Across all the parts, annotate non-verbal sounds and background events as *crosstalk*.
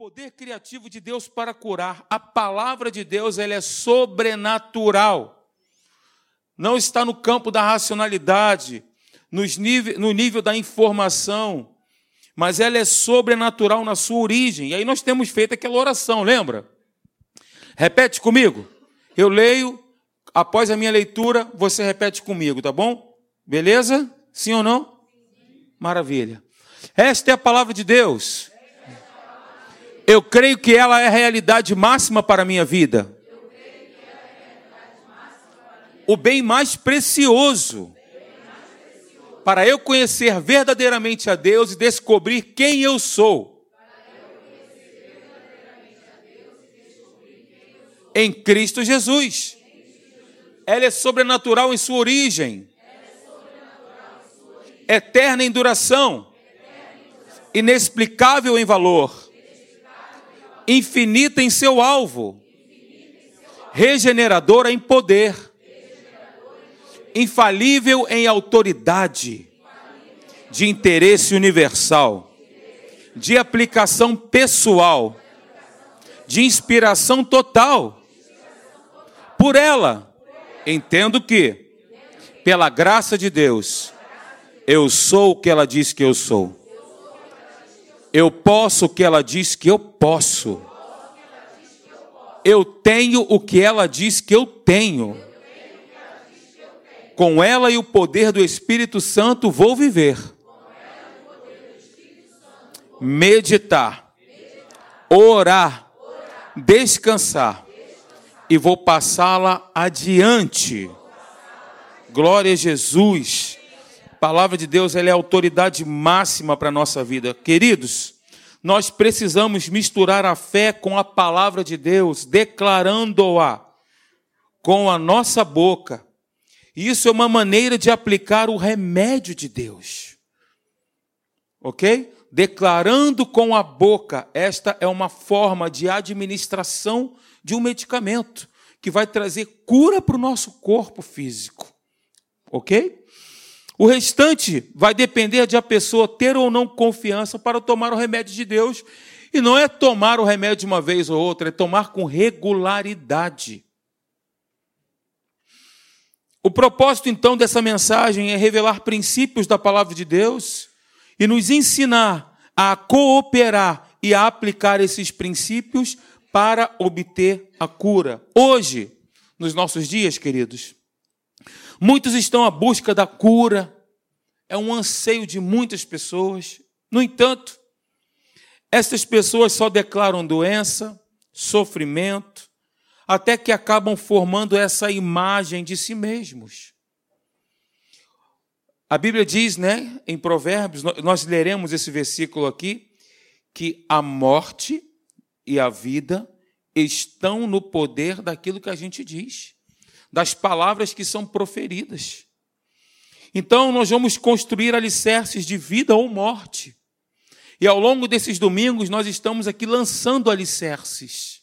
poder criativo de Deus para curar. A palavra de Deus ela é sobrenatural. Não está no campo da racionalidade, no nível da informação, mas ela é sobrenatural na sua origem. E aí nós temos feito aquela oração, lembra? Repete comigo. Eu leio, após a minha leitura, você repete comigo, tá bom? Beleza? Sim ou não? Maravilha. Esta é a palavra de Deus. Eu creio que ela é a realidade máxima para a minha vida. O bem mais precioso para eu conhecer verdadeiramente a Deus e descobrir quem eu sou. Em Cristo Jesus. Ela é sobrenatural em sua origem, eterna em duração, inexplicável em valor infinita em seu alvo, regeneradora em poder, infalível em autoridade, de interesse universal, de aplicação pessoal, de inspiração total. Por ela, entendo que, pela graça de Deus, eu sou o que ela diz que eu sou. Eu posso o que ela diz que eu posso. Eu tenho o que ela diz que eu tenho. Com ela e o poder do Espírito Santo vou viver. Meditar. Orar. Descansar. E vou passá-la adiante. Glória a Jesus palavra de Deus ela é autoridade máxima para a nossa vida. Queridos, nós precisamos misturar a fé com a palavra de Deus, declarando-a com a nossa boca. Isso é uma maneira de aplicar o remédio de Deus. Ok? Declarando com a boca, esta é uma forma de administração de um medicamento que vai trazer cura para o nosso corpo físico. Ok? O restante vai depender de a pessoa ter ou não confiança para tomar o remédio de Deus. E não é tomar o remédio de uma vez ou outra, é tomar com regularidade. O propósito, então, dessa mensagem é revelar princípios da palavra de Deus e nos ensinar a cooperar e a aplicar esses princípios para obter a cura. Hoje, nos nossos dias, queridos, Muitos estão à busca da cura, é um anseio de muitas pessoas. No entanto, essas pessoas só declaram doença, sofrimento, até que acabam formando essa imagem de si mesmos. A Bíblia diz, né, em Provérbios, nós leremos esse versículo aqui, que a morte e a vida estão no poder daquilo que a gente diz das palavras que são proferidas. Então, nós vamos construir alicerces de vida ou morte. E ao longo desses domingos, nós estamos aqui lançando alicerces.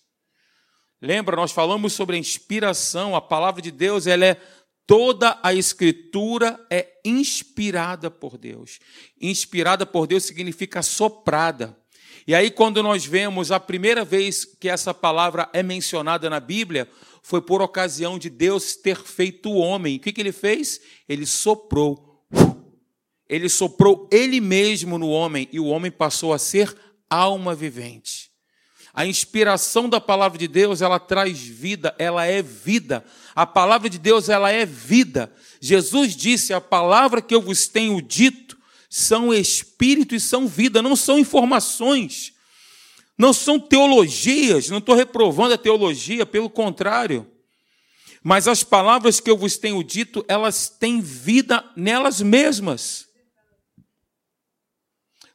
Lembra, nós falamos sobre a inspiração, a palavra de Deus, ela é toda a escritura é inspirada por Deus. Inspirada por Deus significa soprada. E aí, quando nós vemos a primeira vez que essa palavra é mencionada na Bíblia, foi por ocasião de Deus ter feito o homem. O que, que ele fez? Ele soprou. Ele soprou ele mesmo no homem e o homem passou a ser alma vivente. A inspiração da palavra de Deus, ela traz vida, ela é vida. A palavra de Deus, ela é vida. Jesus disse: "A palavra que eu vos tenho dito são espírito e são vida, não são informações. Não são teologias, não estou reprovando a teologia, pelo contrário. Mas as palavras que eu vos tenho dito, elas têm vida nelas mesmas.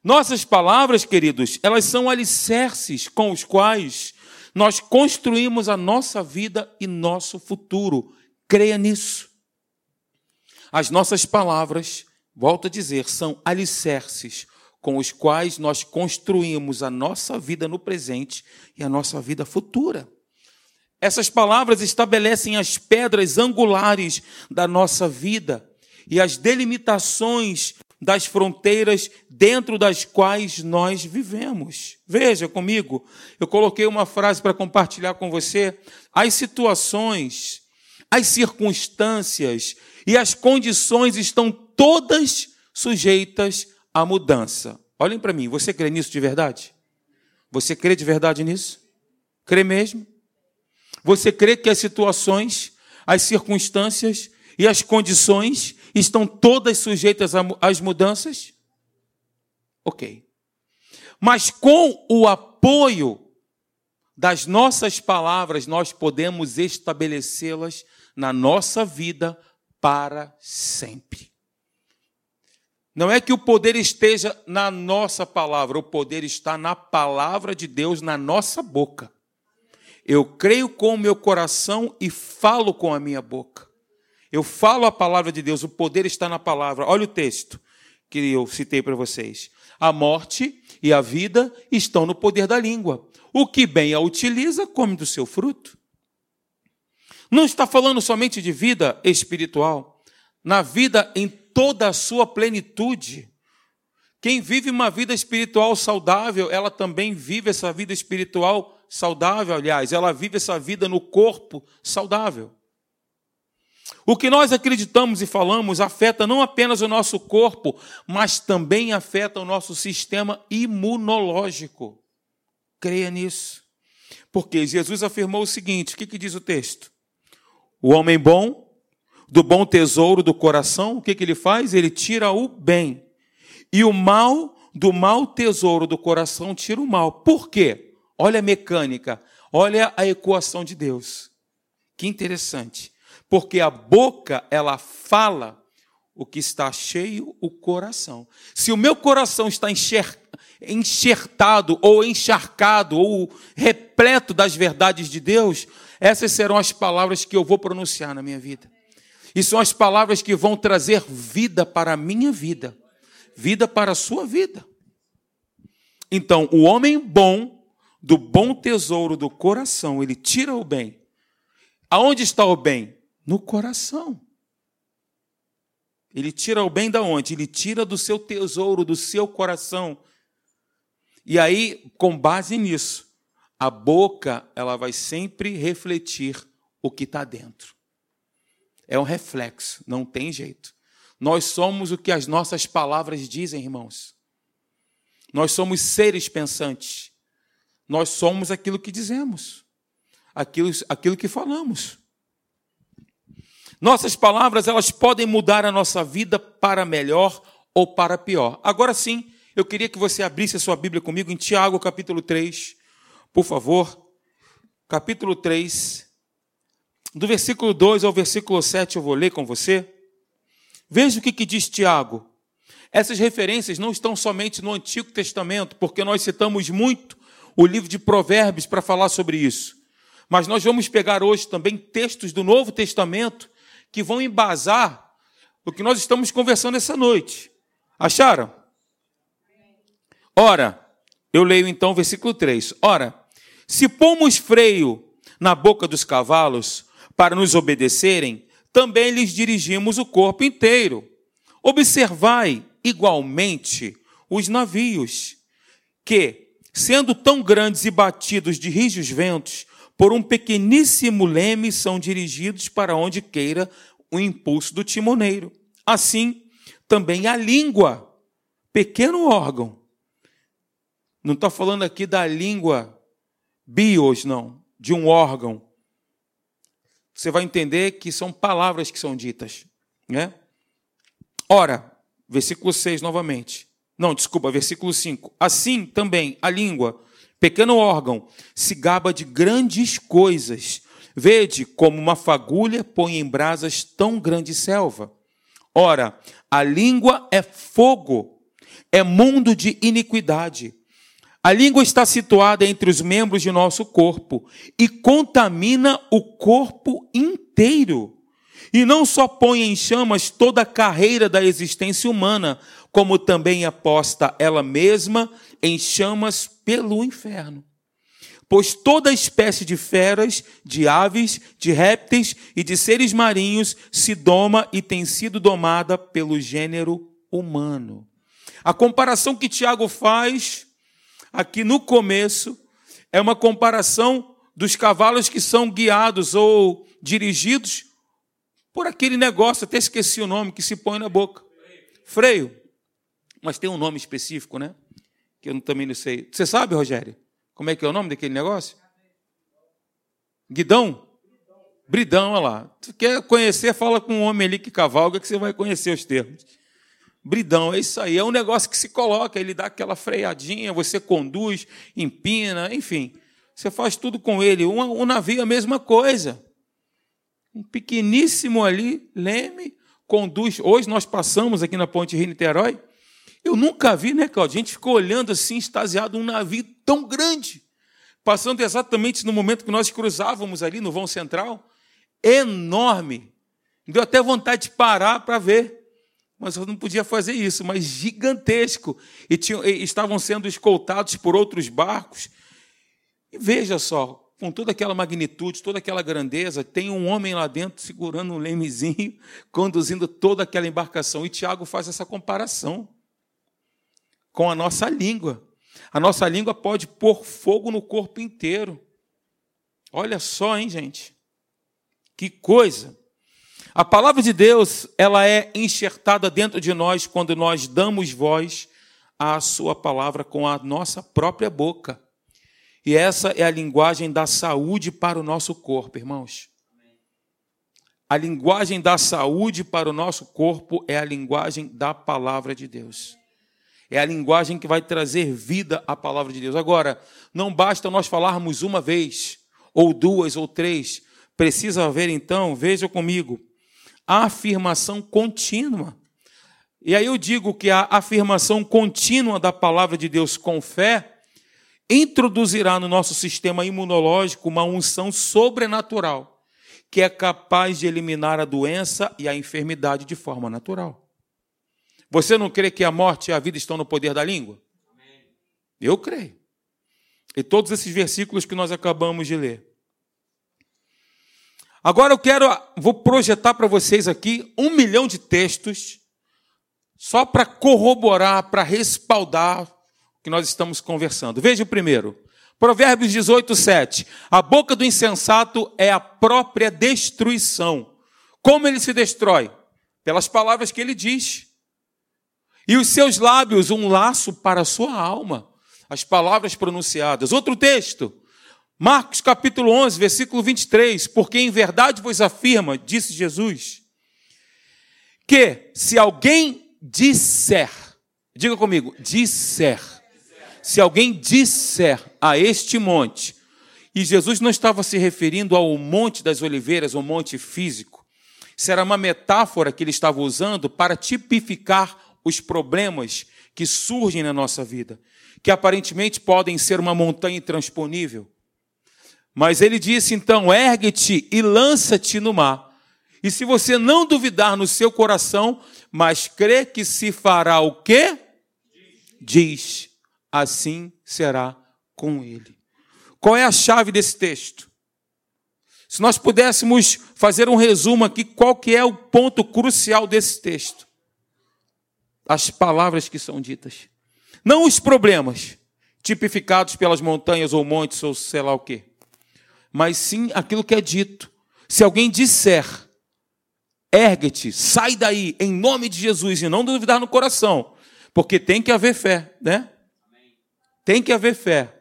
Nossas palavras, queridos, elas são alicerces com os quais nós construímos a nossa vida e nosso futuro. Creia nisso. As nossas palavras, volto a dizer, são alicerces com os quais nós construímos a nossa vida no presente e a nossa vida futura. Essas palavras estabelecem as pedras angulares da nossa vida e as delimitações das fronteiras dentro das quais nós vivemos. Veja comigo, eu coloquei uma frase para compartilhar com você. As situações, as circunstâncias e as condições estão todas sujeitas à mudança. Olhem para mim, você crê nisso de verdade? Você crê de verdade nisso? Crê mesmo? Você crê que as situações, as circunstâncias e as condições estão todas sujeitas às mudanças? Ok. Mas com o apoio das nossas palavras, nós podemos estabelecê-las na nossa vida para sempre. Não é que o poder esteja na nossa palavra, o poder está na palavra de Deus na nossa boca. Eu creio com o meu coração e falo com a minha boca. Eu falo a palavra de Deus, o poder está na palavra. Olha o texto que eu citei para vocês. A morte e a vida estão no poder da língua. O que bem a utiliza, come do seu fruto. Não está falando somente de vida espiritual, na vida em toda a sua plenitude. Quem vive uma vida espiritual saudável, ela também vive essa vida espiritual saudável, aliás, ela vive essa vida no corpo saudável. O que nós acreditamos e falamos afeta não apenas o nosso corpo, mas também afeta o nosso sistema imunológico. Creia nisso. Porque Jesus afirmou o seguinte: o que, que diz o texto? O homem bom, do bom tesouro do coração, o que, que ele faz? Ele tira o bem. E o mal, do mau tesouro do coração, tira o mal. Por quê? Olha a mecânica, olha a equação de Deus. Que interessante porque a boca ela fala o que está cheio o coração. Se o meu coração está enxertado ou encharcado ou repleto das verdades de Deus, essas serão as palavras que eu vou pronunciar na minha vida. E são as palavras que vão trazer vida para a minha vida, vida para a sua vida. Então, o homem bom, do bom tesouro do coração, ele tira o bem. Aonde está o bem? No coração. Ele tira o bem da onde? Ele tira do seu tesouro, do seu coração. E aí, com base nisso, a boca ela vai sempre refletir o que está dentro. É um reflexo, não tem jeito. Nós somos o que as nossas palavras dizem, irmãos. Nós somos seres pensantes. Nós somos aquilo que dizemos, aquilo, aquilo que falamos. Nossas palavras, elas podem mudar a nossa vida para melhor ou para pior. Agora sim, eu queria que você abrisse a sua Bíblia comigo em Tiago, capítulo 3, por favor. Capítulo 3, do versículo 2 ao versículo 7, eu vou ler com você. Veja o que, que diz Tiago. Essas referências não estão somente no Antigo Testamento, porque nós citamos muito o livro de Provérbios para falar sobre isso. Mas nós vamos pegar hoje também textos do Novo Testamento que vão embasar o que nós estamos conversando essa noite. Acharam? Ora, eu leio então o versículo 3. Ora, se pomos freio na boca dos cavalos para nos obedecerem, também lhes dirigimos o corpo inteiro. Observai igualmente os navios, que, sendo tão grandes e batidos de rijos ventos, por um pequeníssimo leme são dirigidos para onde queira o impulso do timoneiro. Assim, também a língua, pequeno órgão. Não estou falando aqui da língua bios, não, de um órgão. Você vai entender que são palavras que são ditas. Né? Ora, versículo 6 novamente. Não, desculpa, versículo 5. Assim também a língua pequeno órgão, se gaba de grandes coisas. Vede como uma fagulha põe em brasas tão grande selva. Ora, a língua é fogo, é mundo de iniquidade. A língua está situada entre os membros de nosso corpo e contamina o corpo inteiro. E não só põe em chamas toda a carreira da existência humana, como também aposta ela mesma em chamas pelo inferno. Pois toda espécie de feras, de aves, de répteis e de seres marinhos se doma e tem sido domada pelo gênero humano. A comparação que Tiago faz aqui no começo é uma comparação dos cavalos que são guiados ou dirigidos por aquele negócio, até esqueci o nome, que se põe na boca. Freio. Mas tem um nome específico, né? Que eu também não sei. Você sabe, Rogério? Como é que é o nome daquele negócio? Guidão? Bridão, olha lá. Tu quer conhecer, fala com um homem ali que cavalga, que você vai conhecer os termos. Bridão, é isso aí. É um negócio que se coloca, ele dá aquela freadinha, você conduz, empina, enfim. Você faz tudo com ele. Um, um navio é a mesma coisa. Um pequeníssimo ali, leme, conduz. Hoje nós passamos aqui na Ponte Rio-Niterói. Eu nunca vi, né, Claudio? A gente ficou olhando assim, extasiado, um navio tão grande. Passando exatamente no momento que nós cruzávamos ali no vão central. Enorme. Deu até vontade de parar para ver mas eu não podia fazer isso, mas gigantesco. E, tinham, e estavam sendo escoltados por outros barcos. E veja só, com toda aquela magnitude, toda aquela grandeza, tem um homem lá dentro segurando um lemezinho, *laughs* conduzindo toda aquela embarcação. E Tiago faz essa comparação com a nossa língua. A nossa língua pode pôr fogo no corpo inteiro. Olha só, hein, gente? Que coisa! A palavra de Deus, ela é enxertada dentro de nós quando nós damos voz à sua palavra com a nossa própria boca. E essa é a linguagem da saúde para o nosso corpo, irmãos. A linguagem da saúde para o nosso corpo é a linguagem da palavra de Deus. É a linguagem que vai trazer vida à palavra de Deus. Agora, não basta nós falarmos uma vez, ou duas, ou três. Precisa haver, então, veja comigo, a afirmação contínua. E aí eu digo que a afirmação contínua da palavra de Deus com fé introduzirá no nosso sistema imunológico uma unção sobrenatural que é capaz de eliminar a doença e a enfermidade de forma natural. Você não crê que a morte e a vida estão no poder da língua? Eu creio. E todos esses versículos que nós acabamos de ler Agora eu quero, vou projetar para vocês aqui um milhão de textos, só para corroborar, para respaldar o que nós estamos conversando. Veja o primeiro. Provérbios 18, 7. A boca do insensato é a própria destruição. Como ele se destrói? Pelas palavras que ele diz. E os seus lábios, um laço para a sua alma. As palavras pronunciadas. Outro texto. Marcos capítulo 11, versículo 23, porque em verdade vos afirma, disse Jesus, que se alguém disser, diga comigo, disser, se alguém disser a este monte, e Jesus não estava se referindo ao Monte das Oliveiras, ao monte físico, isso era uma metáfora que ele estava usando para tipificar os problemas que surgem na nossa vida, que aparentemente podem ser uma montanha intransponível, mas ele disse então: ergue-te e lança-te no mar. E se você não duvidar no seu coração, mas crê que se fará o quê? Diz: assim será com ele. Qual é a chave desse texto? Se nós pudéssemos fazer um resumo aqui, qual que é o ponto crucial desse texto? As palavras que são ditas. Não os problemas, tipificados pelas montanhas ou montes ou sei lá o quê mas sim aquilo que é dito. Se alguém disser, ergue-te, sai daí, em nome de Jesus, e não duvidar no coração, porque tem que haver fé, né? Tem que haver fé.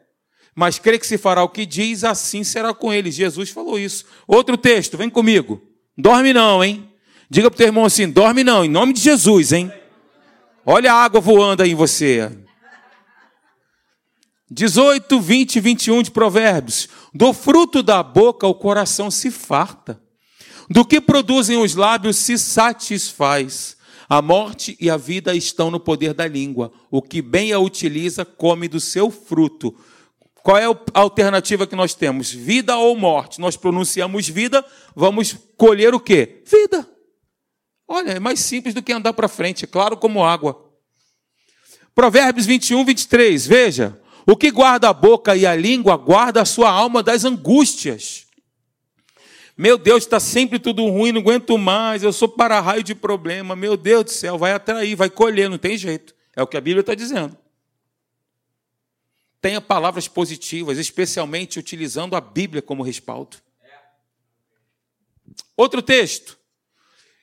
Mas crê que se fará o que diz, assim será com ele. Jesus falou isso. Outro texto, vem comigo. Dorme não, hein? Diga para o teu irmão assim: dorme não, em nome de Jesus, hein? Olha a água voando aí em você. 18, 20 e 21 de Provérbios. Do fruto da boca o coração se farta. Do que produzem os lábios se satisfaz. A morte e a vida estão no poder da língua. O que bem a utiliza come do seu fruto. Qual é a alternativa que nós temos? Vida ou morte? Nós pronunciamos vida, vamos colher o quê? Vida. Olha, é mais simples do que andar para frente, é claro como água. Provérbios 21, 23, veja. O que guarda a boca e a língua guarda a sua alma das angústias. Meu Deus, está sempre tudo ruim, não aguento mais, eu sou para-raio de problema. Meu Deus do céu, vai atrair, vai colher, não tem jeito. É o que a Bíblia está dizendo. Tenha palavras positivas, especialmente utilizando a Bíblia como respaldo. Outro texto,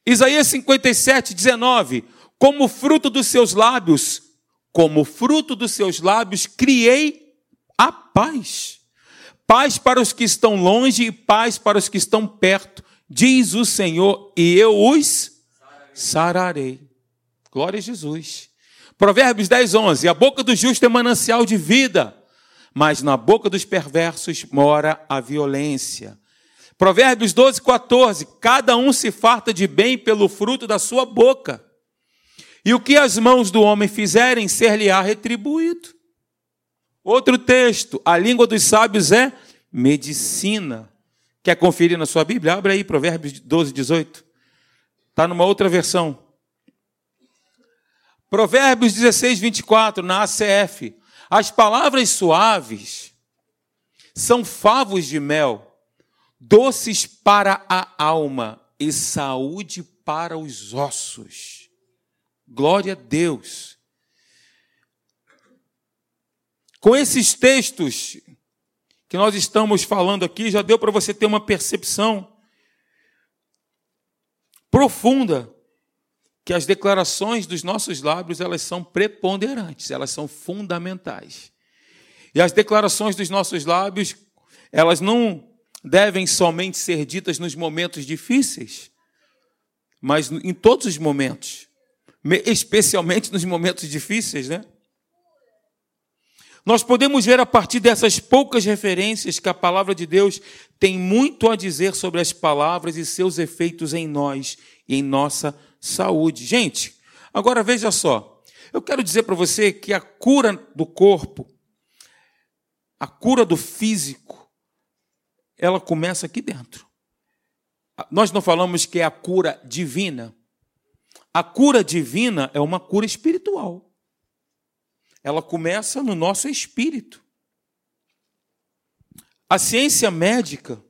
Isaías 57, 19. Como fruto dos seus lábios, como fruto dos seus lábios, criei a paz. Paz para os que estão longe e paz para os que estão perto, diz o Senhor, e eu os sararei. Glória a Jesus. Provérbios 10, 11. A boca do justo é manancial de vida, mas na boca dos perversos mora a violência. Provérbios 12, 14. Cada um se farta de bem pelo fruto da sua boca. E o que as mãos do homem fizerem, ser-lhe-á retribuído. Outro texto, a língua dos sábios é medicina. Quer conferir na sua Bíblia? Abre aí, Provérbios 12, 18. Está numa outra versão. Provérbios 16, 24, na ACF. As palavras suaves são favos de mel, doces para a alma e saúde para os ossos. Glória a Deus. Com esses textos que nós estamos falando aqui, já deu para você ter uma percepção profunda que as declarações dos nossos lábios, elas são preponderantes, elas são fundamentais. E as declarações dos nossos lábios, elas não devem somente ser ditas nos momentos difíceis, mas em todos os momentos, especialmente nos momentos difíceis, né? Nós podemos ver a partir dessas poucas referências que a palavra de Deus tem muito a dizer sobre as palavras e seus efeitos em nós e em nossa saúde. Gente, agora veja só. Eu quero dizer para você que a cura do corpo, a cura do físico, ela começa aqui dentro. Nós não falamos que é a cura divina. A cura divina é uma cura espiritual ela começa no nosso espírito. A ciência médica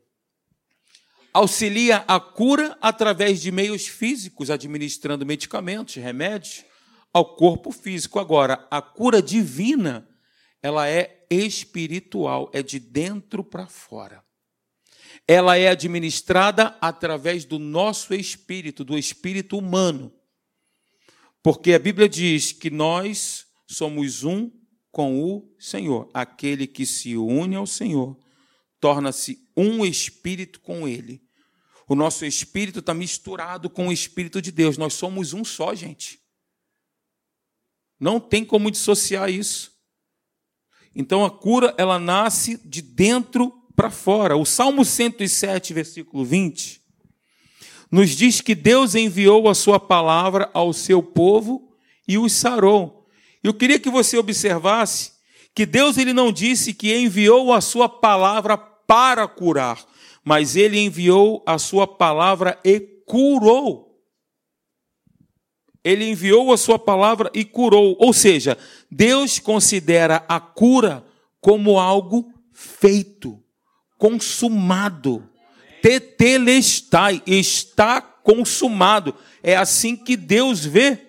auxilia a cura através de meios físicos, administrando medicamentos, remédios ao corpo físico. Agora, a cura divina, ela é espiritual, é de dentro para fora. Ela é administrada através do nosso espírito, do espírito humano. Porque a Bíblia diz que nós somos um com o Senhor. Aquele que se une ao Senhor torna-se um espírito com Ele. O nosso espírito está misturado com o espírito de Deus. Nós somos um só, gente. Não tem como dissociar isso. Então a cura, ela nasce de dentro para fora. O Salmo 107, versículo 20, nos diz que Deus enviou a sua palavra ao seu povo e os sarou. Eu queria que você observasse que Deus ele não disse que enviou a sua palavra para curar, mas ele enviou a sua palavra e curou. Ele enviou a sua palavra e curou. Ou seja, Deus considera a cura como algo feito, consumado. Tetelestai, está consumado. É assim que Deus vê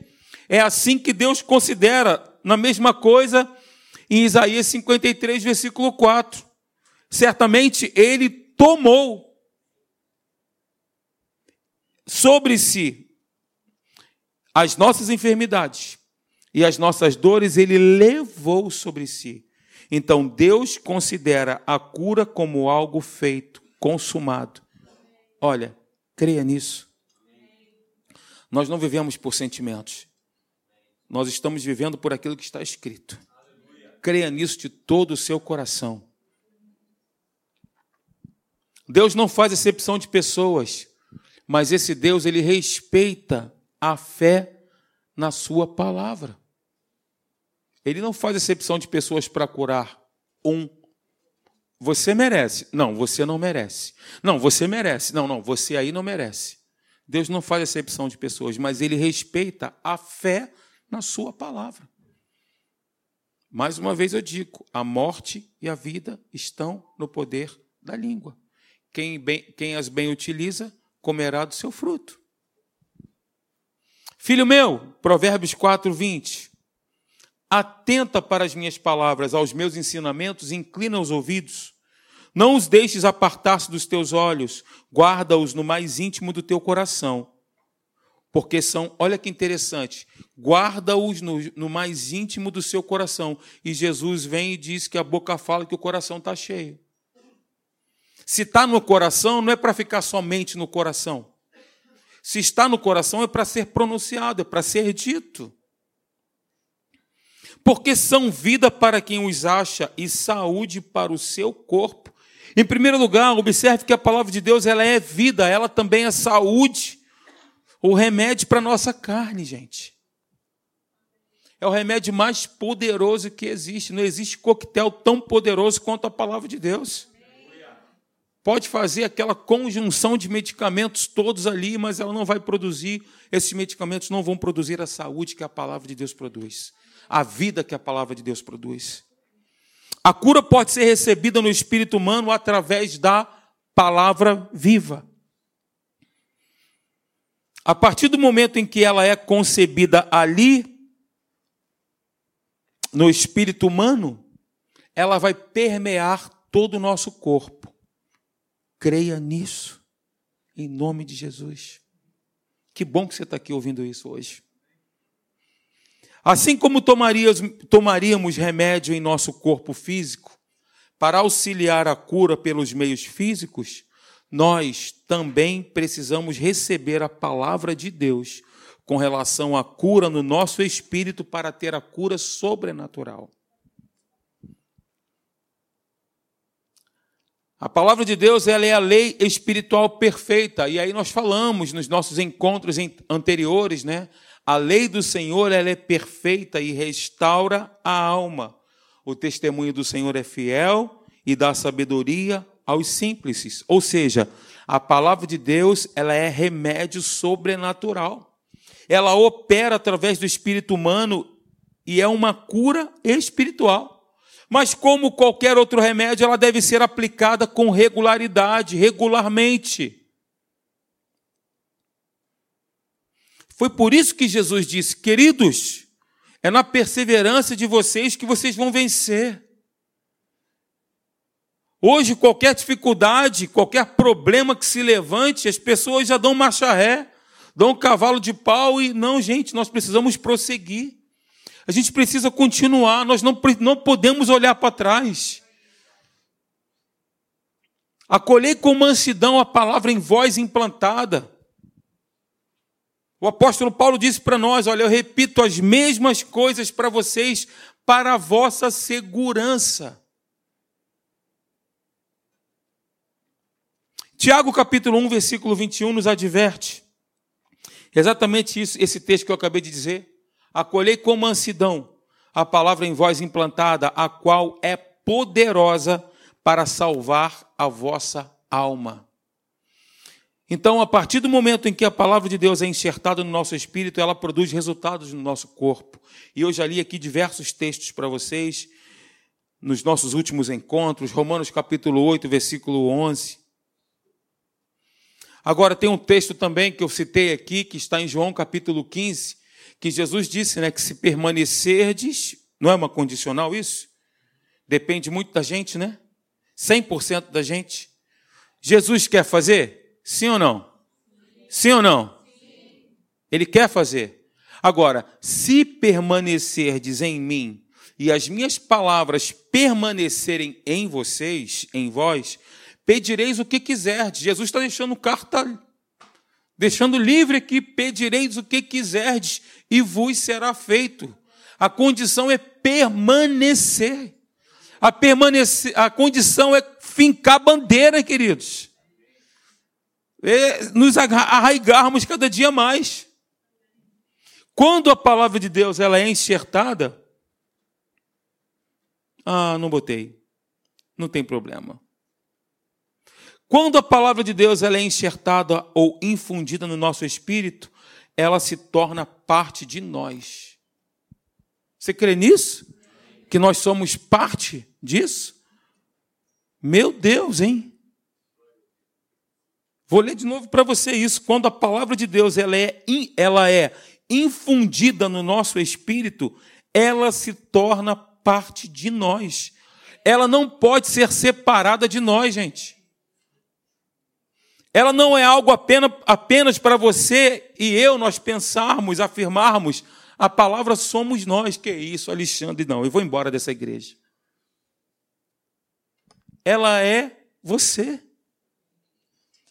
é assim que Deus considera, na mesma coisa, em Isaías 53, versículo 4. Certamente ele tomou sobre si as nossas enfermidades e as nossas dores, ele levou sobre si. Então Deus considera a cura como algo feito, consumado. Olha, creia nisso. Nós não vivemos por sentimentos. Nós estamos vivendo por aquilo que está escrito. Creia nisso de todo o seu coração. Deus não faz exceção de pessoas, mas esse Deus ele respeita a fé na sua palavra. Ele não faz exceção de pessoas para curar um. Você merece. Não, você não merece. Não, você merece. Não, não, você aí não merece. Deus não faz exceção de pessoas, mas ele respeita a fé na Sua palavra. Mais uma vez eu digo: a morte e a vida estão no poder da língua. quem, bem, quem as bem utiliza comerá do seu fruto. Filho meu, Provérbios 4, 20. Atenta para as minhas palavras, aos meus ensinamentos, inclina os ouvidos. Não os deixes apartar-se dos teus olhos, guarda-os no mais íntimo do teu coração. Porque são, olha que interessante, guarda-os no, no, mais íntimo do seu coração. E Jesus vem e diz que a boca fala que o coração está cheio. Se está no coração, não é para ficar somente no coração. Se está no coração, é para ser pronunciado, é para ser dito. Porque são vida para quem os acha e saúde para o seu corpo. Em primeiro lugar, observe que a palavra de Deus ela é vida, ela também é saúde. O remédio para a nossa carne, gente. É o remédio mais poderoso que existe. Não existe coquetel tão poderoso quanto a palavra de Deus pode fazer aquela conjunção de medicamentos todos ali, mas ela não vai produzir, esses medicamentos não vão produzir a saúde que a palavra de Deus produz, a vida que a palavra de Deus produz. A cura pode ser recebida no espírito humano através da palavra viva. A partir do momento em que ela é concebida ali, no espírito humano, ela vai permear todo o nosso corpo. Creia nisso, em nome de Jesus. Que bom que você está aqui ouvindo isso hoje. Assim como tomaríamos remédio em nosso corpo físico para auxiliar a cura pelos meios físicos, nós também precisamos receber a palavra de Deus com relação à cura no nosso espírito para ter a cura sobrenatural. A palavra de Deus ela é a lei espiritual perfeita. E aí nós falamos nos nossos encontros anteriores, né? A lei do Senhor ela é perfeita e restaura a alma. O testemunho do Senhor é fiel e dá sabedoria aos simples. Ou seja, a palavra de Deus ela é remédio sobrenatural. Ela opera através do espírito humano e é uma cura espiritual. Mas, como qualquer outro remédio, ela deve ser aplicada com regularidade, regularmente. Foi por isso que Jesus disse: Queridos, é na perseverança de vocês que vocês vão vencer. Hoje, qualquer dificuldade, qualquer problema que se levante, as pessoas já dão marcha ré, dão um cavalo de pau e não, gente, nós precisamos prosseguir. A gente precisa continuar, nós não, não podemos olhar para trás. Acolhei com mansidão a palavra em voz implantada. O apóstolo Paulo disse para nós: Olha, eu repito as mesmas coisas para vocês, para a vossa segurança. Tiago capítulo 1, versículo 21 nos adverte. Exatamente isso, esse texto que eu acabei de dizer acolhei com mansidão a palavra em voz implantada, a qual é poderosa para salvar a vossa alma. Então, a partir do momento em que a palavra de Deus é enxertada no nosso espírito, ela produz resultados no nosso corpo. E eu já li aqui diversos textos para vocês, nos nossos últimos encontros, Romanos capítulo 8, versículo 11. Agora, tem um texto também que eu citei aqui, que está em João capítulo 15, que Jesus disse, né, que se permanecerdes, não é uma condicional isso? Depende muito da gente, né? 100% da gente. Jesus quer fazer? Sim ou não? Sim ou não? Ele quer fazer. Agora, se permanecerdes em mim e as minhas palavras permanecerem em vocês, em vós, pedireis o que quiserdes. Jesus está deixando carta deixando livre aqui, pedireis o que quiserdes e vos será feito. A condição é permanecer. A, permanecer, a condição é fincar bandeira, queridos. É nos arraigarmos cada dia mais. Quando a palavra de Deus ela é enxertada, ah, não botei. Não tem problema. Quando a palavra de Deus ela é enxertada ou infundida no nosso espírito, ela se torna parte de nós. Você crê nisso? Que nós somos parte disso? Meu Deus, hein? Vou ler de novo para você isso. Quando a palavra de Deus ela é, ela é infundida no nosso espírito, ela se torna parte de nós. Ela não pode ser separada de nós, gente. Ela não é algo apenas, apenas para você e eu nós pensarmos, afirmarmos. A palavra somos nós. Que isso, Alexandre? Não, eu vou embora dessa igreja. Ela é você.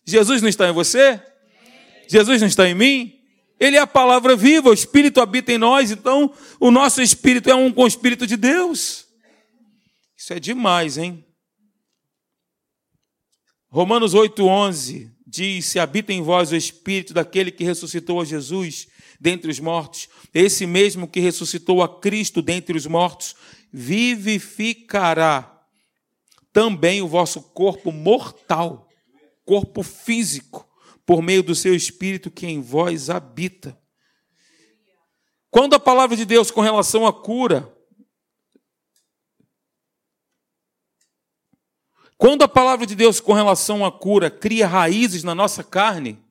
Jesus não está em você? Jesus não está em mim? Ele é a palavra viva, o Espírito habita em nós, então o nosso espírito é um com o Espírito de Deus. Isso é demais, hein? Romanos 8,11 diz: Se habita em vós o Espírito daquele que ressuscitou a Jesus dentre os mortos, esse mesmo que ressuscitou a Cristo dentre os mortos, vivificará também o vosso corpo mortal corpo físico, por meio do seu espírito que em vós habita. Quando a palavra de Deus com relação à cura, quando a palavra de Deus com relação à cura cria raízes na nossa carne,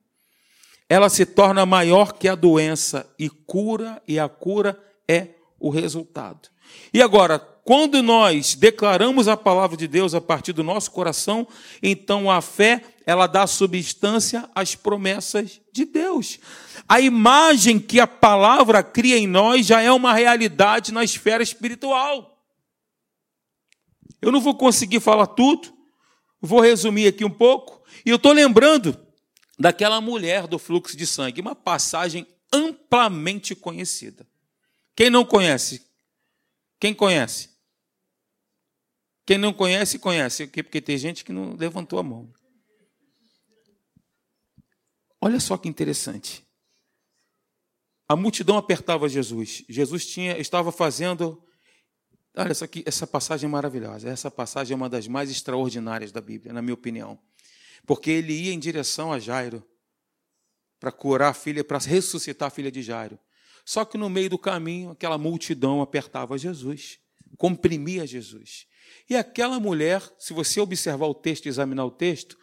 ela se torna maior que a doença e cura, e a cura é o resultado. E agora, quando nós declaramos a palavra de Deus a partir do nosso coração, então a fé, ela dá substância às promessas de Deus. A imagem que a palavra cria em nós já é uma realidade na esfera espiritual. Eu não vou conseguir falar tudo, vou resumir aqui um pouco, e eu estou lembrando daquela mulher do fluxo de sangue, uma passagem amplamente conhecida. Quem não conhece? Quem conhece? Quem não conhece, conhece. Porque tem gente que não levantou a mão. Olha só que interessante. A multidão apertava Jesus. Jesus tinha, estava fazendo. Olha, essa, aqui, essa passagem é maravilhosa. Essa passagem é uma das mais extraordinárias da Bíblia, na minha opinião. Porque ele ia em direção a Jairo para curar a filha, para ressuscitar a filha de Jairo. Só que no meio do caminho, aquela multidão apertava Jesus, comprimia Jesus. E aquela mulher, se você observar o texto e examinar o texto,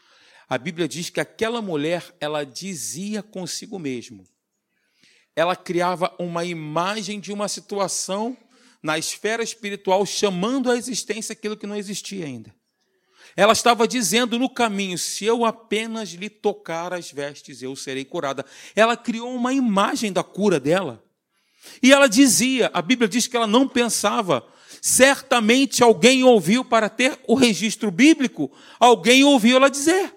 a Bíblia diz que aquela mulher, ela dizia consigo mesmo. Ela criava uma imagem de uma situação na esfera espiritual, chamando à existência aquilo que não existia ainda. Ela estava dizendo no caminho: se eu apenas lhe tocar as vestes, eu serei curada. Ela criou uma imagem da cura dela. E ela dizia, a Bíblia diz que ela não pensava certamente alguém ouviu para ter o registro bíblico, alguém ouviu ela dizer.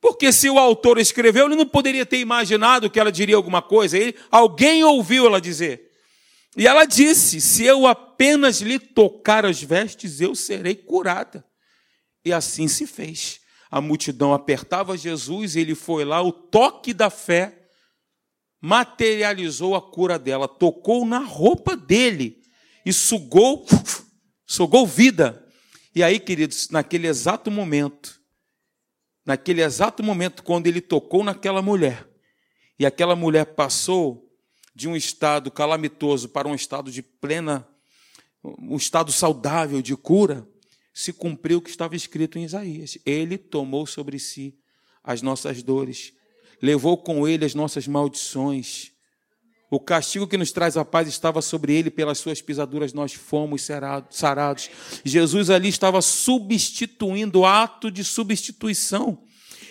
Porque se o autor escreveu, ele não poderia ter imaginado que ela diria alguma coisa, ele, alguém ouviu ela dizer. E ela disse: Se eu apenas lhe tocar as vestes, eu serei curada. E assim se fez. A multidão apertava Jesus, ele foi lá, o toque da fé materializou a cura dela, tocou na roupa dele e sugou, *laughs* sugou vida. E aí, queridos, naquele exato momento, naquele exato momento, quando ele tocou naquela mulher, e aquela mulher passou de um estado calamitoso para um estado de plena, um estado saudável de cura, se cumpriu o que estava escrito em Isaías. Ele tomou sobre si as nossas dores, levou com ele as nossas maldições. O castigo que nos traz a paz estava sobre ele, pelas suas pisaduras nós fomos sarados. Jesus ali estava substituindo, ato de substituição.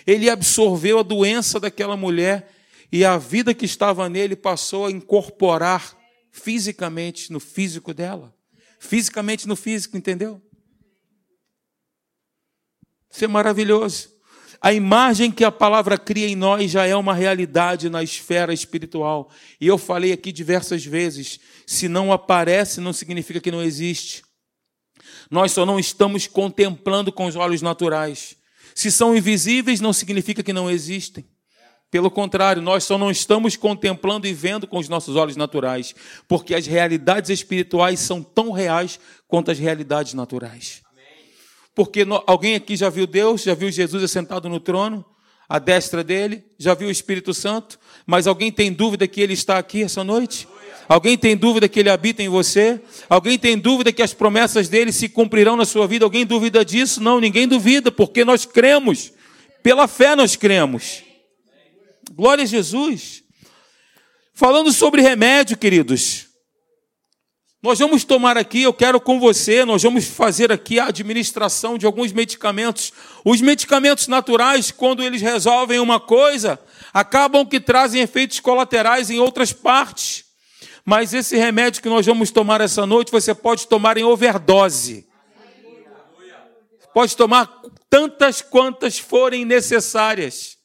Ele absorveu a doença daquela mulher e a vida que estava nele passou a incorporar fisicamente no físico dela. Fisicamente no físico, entendeu? Isso é maravilhoso. A imagem que a palavra cria em nós já é uma realidade na esfera espiritual. E eu falei aqui diversas vezes: se não aparece, não significa que não existe. Nós só não estamos contemplando com os olhos naturais. Se são invisíveis, não significa que não existem. Pelo contrário, nós só não estamos contemplando e vendo com os nossos olhos naturais, porque as realidades espirituais são tão reais quanto as realidades naturais. Porque alguém aqui já viu Deus, já viu Jesus assentado no trono, à destra dele, já viu o Espírito Santo, mas alguém tem dúvida que ele está aqui essa noite? Alguém tem dúvida que ele habita em você? Alguém tem dúvida que as promessas dele se cumprirão na sua vida? Alguém duvida disso? Não, ninguém duvida, porque nós cremos Pela fé nós cremos. Glória a Jesus. Falando sobre remédio, queridos. Nós vamos tomar aqui, eu quero com você, nós vamos fazer aqui a administração de alguns medicamentos. Os medicamentos naturais, quando eles resolvem uma coisa, acabam que trazem efeitos colaterais em outras partes. Mas esse remédio que nós vamos tomar essa noite, você pode tomar em overdose. Pode tomar tantas quantas forem necessárias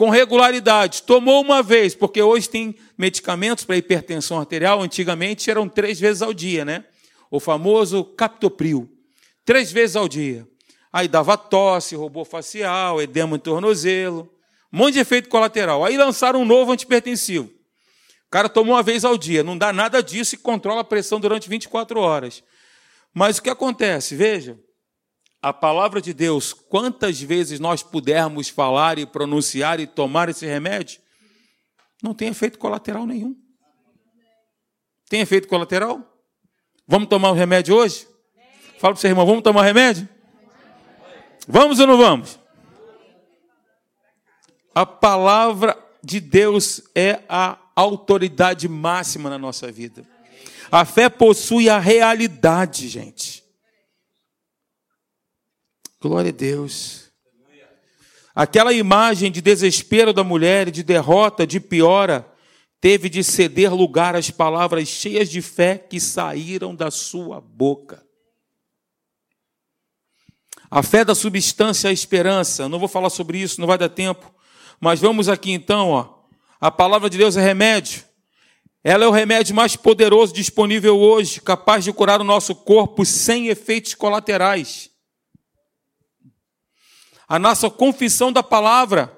com regularidade. Tomou uma vez, porque hoje tem medicamentos para hipertensão arterial, antigamente eram três vezes ao dia, né? O famoso captopril. Três vezes ao dia. Aí dava tosse, robô facial, edema em tornozelo, um monte de efeito colateral. Aí lançaram um novo antipertensivo. O cara tomou uma vez ao dia, não dá nada disso e controla a pressão durante 24 horas. Mas o que acontece? Veja, a palavra de Deus, quantas vezes nós pudermos falar e pronunciar e tomar esse remédio, não tem efeito colateral nenhum. Tem efeito colateral? Vamos tomar o remédio hoje? Fala para o seu irmão, vamos tomar remédio? Vamos ou não vamos? A palavra de Deus é a autoridade máxima na nossa vida. A fé possui a realidade, gente. Glória a Deus. Aquela imagem de desespero da mulher, de derrota, de piora, teve de ceder lugar às palavras cheias de fé que saíram da sua boca. A fé da substância é a esperança. Não vou falar sobre isso, não vai dar tempo. Mas vamos aqui então, ó. A palavra de Deus é remédio. Ela é o remédio mais poderoso disponível hoje, capaz de curar o nosso corpo sem efeitos colaterais. A nossa confissão da palavra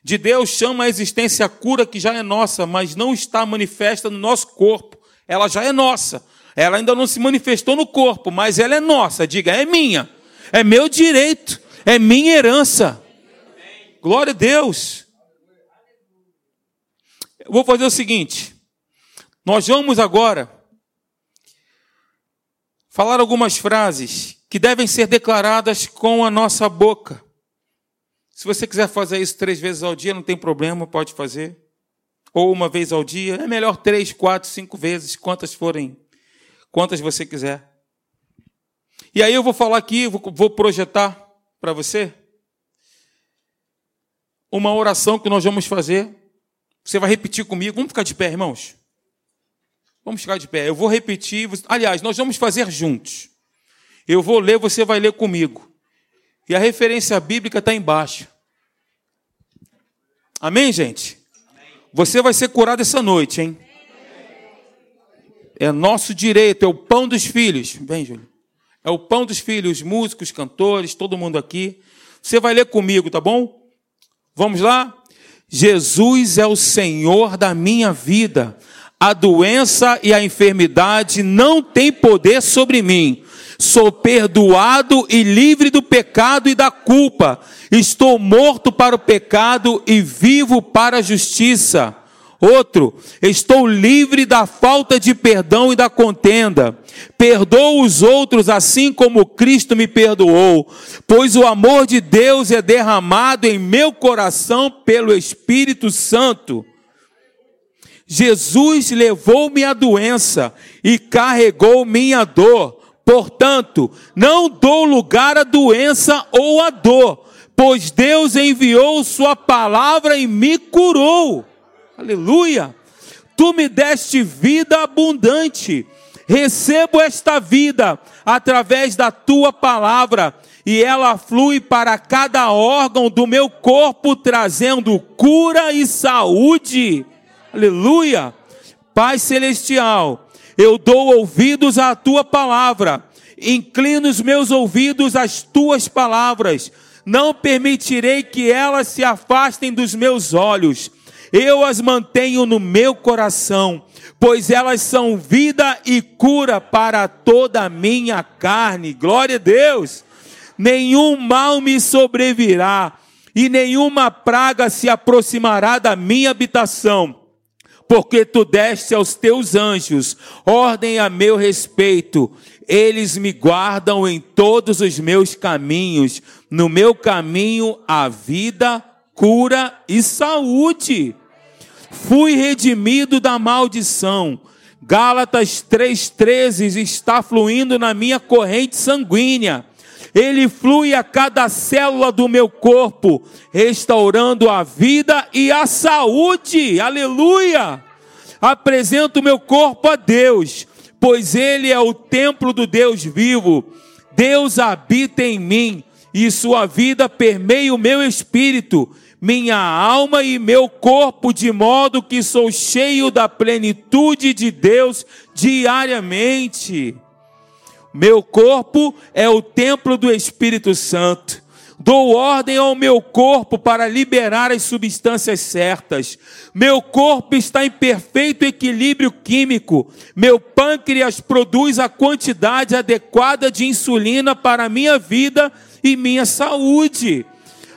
de Deus chama a existência a cura que já é nossa, mas não está manifesta no nosso corpo. Ela já é nossa. Ela ainda não se manifestou no corpo, mas ela é nossa. Diga, é minha. É meu direito. É minha herança. Glória a Deus. Eu vou fazer o seguinte. Nós vamos agora falar algumas frases que devem ser declaradas com a nossa boca. Se você quiser fazer isso três vezes ao dia, não tem problema, pode fazer. Ou uma vez ao dia, é melhor três, quatro, cinco vezes, quantas forem, quantas você quiser. E aí eu vou falar aqui, vou projetar para você uma oração que nós vamos fazer. Você vai repetir comigo. Vamos ficar de pé, irmãos? Vamos ficar de pé. Eu vou repetir. Aliás, nós vamos fazer juntos. Eu vou ler, você vai ler comigo. E a referência bíblica está embaixo. Amém, gente? Você vai ser curado essa noite, hein? É nosso direito, é o pão dos filhos. Vem, Júlio. É o pão dos filhos, músicos, cantores, todo mundo aqui. Você vai ler comigo, tá bom? Vamos lá? Jesus é o Senhor da minha vida. A doença e a enfermidade não têm poder sobre mim Sou perdoado e livre do pecado e da culpa. Estou morto para o pecado e vivo para a justiça. Outro, estou livre da falta de perdão e da contenda. Perdoo os outros assim como Cristo me perdoou, pois o amor de Deus é derramado em meu coração pelo Espírito Santo. Jesus levou minha doença e carregou minha dor. Portanto, não dou lugar à doença ou à dor, pois Deus enviou Sua palavra e me curou. Aleluia! Tu me deste vida abundante. Recebo esta vida através da tua palavra e ela flui para cada órgão do meu corpo, trazendo cura e saúde. Aleluia! Pai Celestial, eu dou ouvidos à tua palavra, inclino os meus ouvidos às tuas palavras, não permitirei que elas se afastem dos meus olhos, eu as mantenho no meu coração, pois elas são vida e cura para toda a minha carne. Glória a Deus! Nenhum mal me sobrevirá, e nenhuma praga se aproximará da minha habitação porque tu deste aos teus anjos ordem a meu respeito. Eles me guardam em todos os meus caminhos. No meu caminho a vida, cura e saúde. Fui redimido da maldição. Gálatas 3,13 está fluindo na minha corrente sanguínea ele flui a cada célula do meu corpo, restaurando a vida e a saúde. Aleluia! Apresento o meu corpo a Deus, pois ele é o templo do Deus vivo. Deus habita em mim e sua vida permeia o meu espírito, minha alma e meu corpo, de modo que sou cheio da plenitude de Deus diariamente. Meu corpo é o templo do Espírito Santo. Dou ordem ao meu corpo para liberar as substâncias certas. Meu corpo está em perfeito equilíbrio químico. Meu pâncreas produz a quantidade adequada de insulina para a minha vida e minha saúde.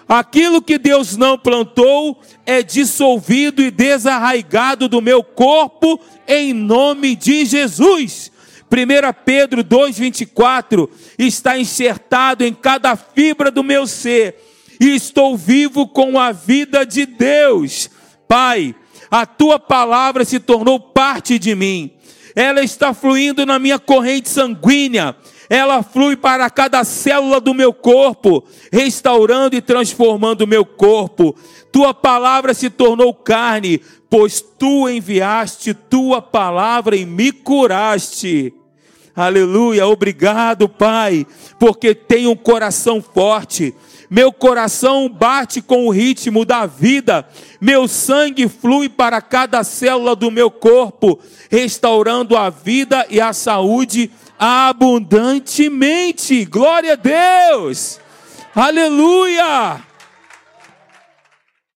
Aquilo que Deus não plantou é dissolvido e desarraigado do meu corpo em nome de Jesus. 1 Pedro 2,24 está enxertado em cada fibra do meu ser, e estou vivo com a vida de Deus. Pai, a tua palavra se tornou parte de mim, ela está fluindo na minha corrente sanguínea, ela flui para cada célula do meu corpo, restaurando e transformando o meu corpo. Tua palavra se tornou carne, pois tu enviaste tua palavra e me curaste. Aleluia, obrigado, Pai, porque tenho um coração forte. Meu coração bate com o ritmo da vida, meu sangue flui para cada célula do meu corpo, restaurando a vida e a saúde abundantemente. Glória a Deus! Aleluia!